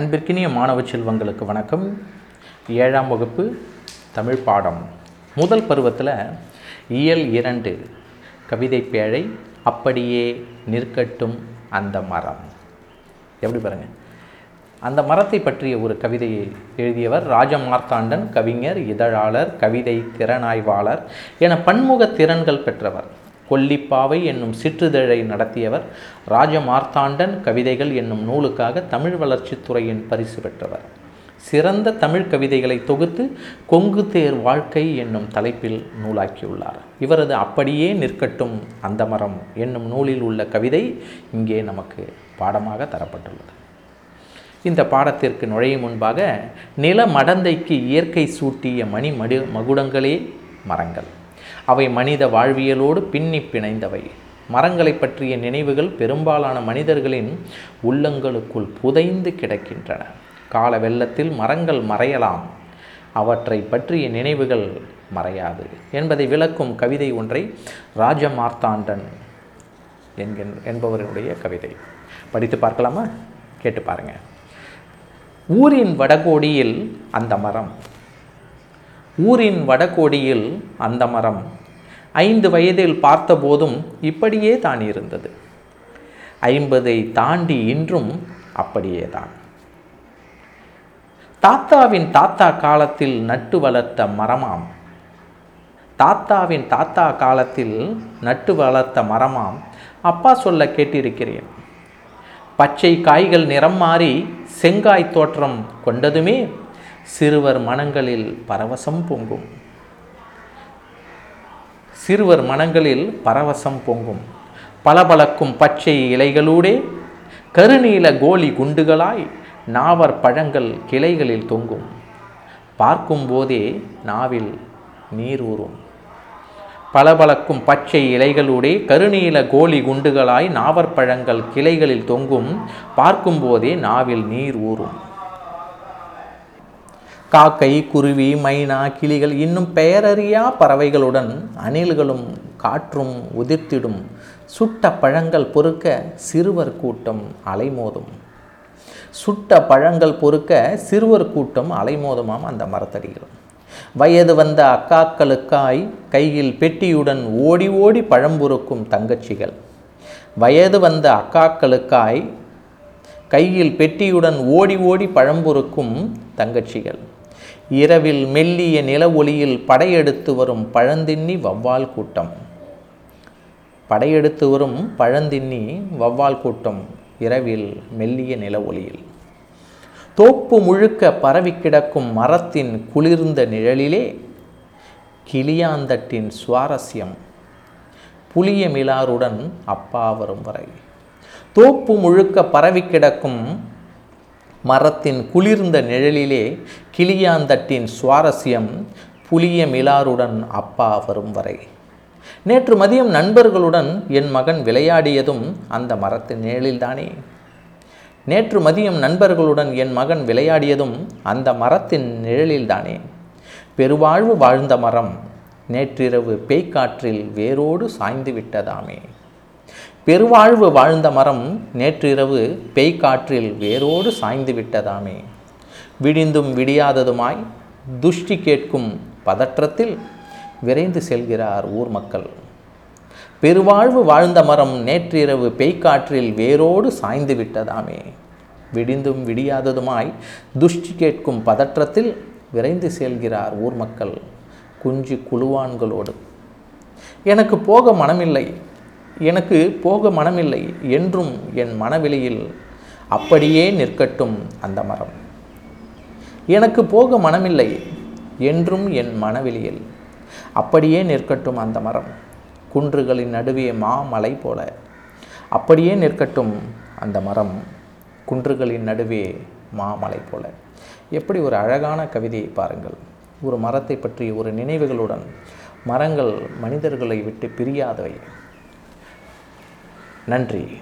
அன்பிற்கினிய மாணவ செல்வங்களுக்கு வணக்கம். ஏழாம் வகுப்பு தமிழ் பாடம். முதல் பருவத்தில் இயல் இரண்டு கவிதை பேழை அப்படியே நிற்கட்டும் அந்த மரம். எப்படி பாருங்கள் அந்த மரத்தை பற்றிய ஒரு கவிதையை எழுதியவர் ராஜமார்த்தாண்டன் கவிஞர் இதழாளர் கவிதை திறனாய்வாளர் என பன்முக திறன்கள் பெற்றவர். கொல்லிப்பாவை என்னும் சிற்றிதழை நடத்தியவர் ராஜமார்த்தாண்டன் கவிதைகள் என்னும் நூலுக்காக தமிழ் வளர்ச்சித்துறையின் பரிசு பெற்றவர். சிறந்த தமிழ் கவிதைகளை தொகுத்து கொங்கு தேர் வாழ்க்கை என்னும் தலைப்பில் நூலாக்கியுள்ளார். இவரது அப்படியே நிற்கட்டும் அந்த மரம் என்னும் நூலில் உள்ள கவிதை இங்கே நமக்கு பாடமாக தரப்பட்டுள்ளது. இந்த பாடத்திற்கு நுழையும் முன்பாக நில மடந்தைக்கு இயற்கை சூட்டிய மணி மடு மகுடங்களே மரங்கள். அவை மனித வாழ்வியலோடு பின்னி பிணைந்தவை. மரங்களை பற்றிய நினைவுகள் பெரும்பாலான மனிதர்களின் உள்ளங்களுக்குள் புதைந்து கிடக்கின்றன. கால வெள்ளத்தில் மரங்கள் மறையலாம். அவற்றை பற்றிய நினைவுகள் மறையாது என்பதை விளக்கும் கவிதை ஒன்றை ராஜமார்த்தாண்டன் என்கின் என்பவருடைய கவிதை. படித்து பார்க்கலாமா? கேட்டு பாருங்க. ஊரின் வடகோடியில் அந்த மரம். ஊரின் வடகோடியில் அந்த மரம். ஐந்து வயதில் பார்த்தபோதும் இப்படியே தான் இருந்தது. ஐம்பதை தாண்டி இன்றும் அப்படியே தான். தாத்தாவின் தாத்தா காலத்தில் நட்டு வளர்த்த மரமாம். தாத்தாவின் தாத்தா காலத்தில் நட்டு வளர்த்த மரமாம். அப்பா சொல்ல கேட்டிருக்கிறேன். பச்சை காய்கள் நிறம் மாறி செங்காய் தோற்றம் கொண்டதுமே சிறுவர் மனங்களில் பரவசம் பொங்கும். சிறுவர் மனங்களில் பரவசம் பொங்கும். பளபளக்கும் பச்சை இலைகளூடே கருநீல கோலி குண்டுகளாய் நாவர் பழங்கள் கிளைகளில் தொங்கும். பார்க்கும்போதே நாவில் நீர் ஊறும். பளபளக்கும் பச்சை இலைகளூடே கருநீல கோலி குண்டுகளாய் நாவற்பழங்கள் கிளைகளில் தொங்கும். பார்க்கும்போதே நாவில் நீர் ஊறும். காக்கை குருவி மைனா கிளிகள் இன்னும் பெயரறியா பறவைகளுடன் அணில்களும் காற்றும் உதிர்த்திடும். சுட்ட பழங்கள் பொறுக்க சிறுவர் கூட்டம் அலைமோதும். சுட்ட பழங்கள் பொறுக்க சிறுவர் கூட்டம் அலைமோதுமாம் அந்த மரத்தடிகள் வயது வந்த அக்காக்களுக்காய் கையில் பெட்டியுடன் ஓடி ஓடி பழம்பொறுக்கும் தங்கச்சிகள். வயது வந்த அக்காக்களுக்காய் கையில் பெட்டியுடன் ஓடி ஓடி பழம்பொறுக்கும் தங்கச்சிகள். இரவில் மெல்லிய நில ஒளியில் படையெடுத்து வரும் பழந்தின்னி வவ்வால் கூட்டம். படையெடுத்து வரும் பழந்தின்னி வவ்வால் கூட்டம் இரவில் மெல்லிய நில ஒளியில் தோப்பு முழுக்க பரவி கிடக்கும் மரத்தின் குளிர்ந்த நிழலிலே கிளியாந்தட்டின் சுவாரஸ்யம். புளிய மிலாருடன் அப்பா வரும் வரை. தோப்பு முழுக்க பரவி கிடக்கும் மரத்தின் குளிர்ந்த நிழலிலே கிளியாந்தட்டின் சுவாரஸ்யம் புளிய மிலாருடன் அப்பா வரும் வரை. நேற்று மதியம் நண்பர்களுடன் என் மகன் விளையாடியதும் அந்த மரத்தின் நிழலில்தானே. நேற்று மதியம் நண்பர்களுடன் என் மகன் விளையாடியதும் அந்த மரத்தின் நிழலில்தானே. பெருவாழ்வு வாழ்ந்த மரம் நேற்றிரவு பேய்க்காற்றில் வேரோடு சாய்ந்து விட்டதாமே. பெருவாழ்வு வாழ்ந்த மரம் நேற்றிரவு பேய்க்காற்றில் வேரோடு சாய்ந்து விட்டதாமே. விடிந்தும் விடியாததுமாய் துஷ்டி கேட்கும் பதற்றத்தில் விரைந்து செல்கிறார் ஊர் மக்கள். பெருவாழ்வு வாழ்ந்த மரம் நேற்றிரவு பேய்க்காற்றில் வேரோடு சாய்ந்து விட்டதாமே. விடிந்தும் விடியாததுமாய் துஷ்டி கேட்கும் பதற்றத்தில் விரைந்து செல்கிறார் ஊர் மக்கள். குஞ்சு குழுவான்களோடு. எனக்கு போக மனமில்லை. எனக்கு போக மனமில்லை என்றும் என் மனவெளியில் அப்படியே நிற்கட்டும் அந்த மரம். எனக்கு போக மனமில்லை என்றும் என் மனவெளியில் அப்படியே நிற்கட்டும் அந்த மரம். குன்றுகளின் நடுவே மாமலை போல அப்படியே நிற்கட்டும் அந்த மரம். குன்றுகளின் நடுவே மாமலை போல. எப்படி ஒரு அழகான கவிதையை பாருங்கள். ஒரு மரத்தை பற்றி ஒரு நினைவுகளுடன் மரங்கள் மனிதர்களை விட்டு பிரியாதவை. நன்றி.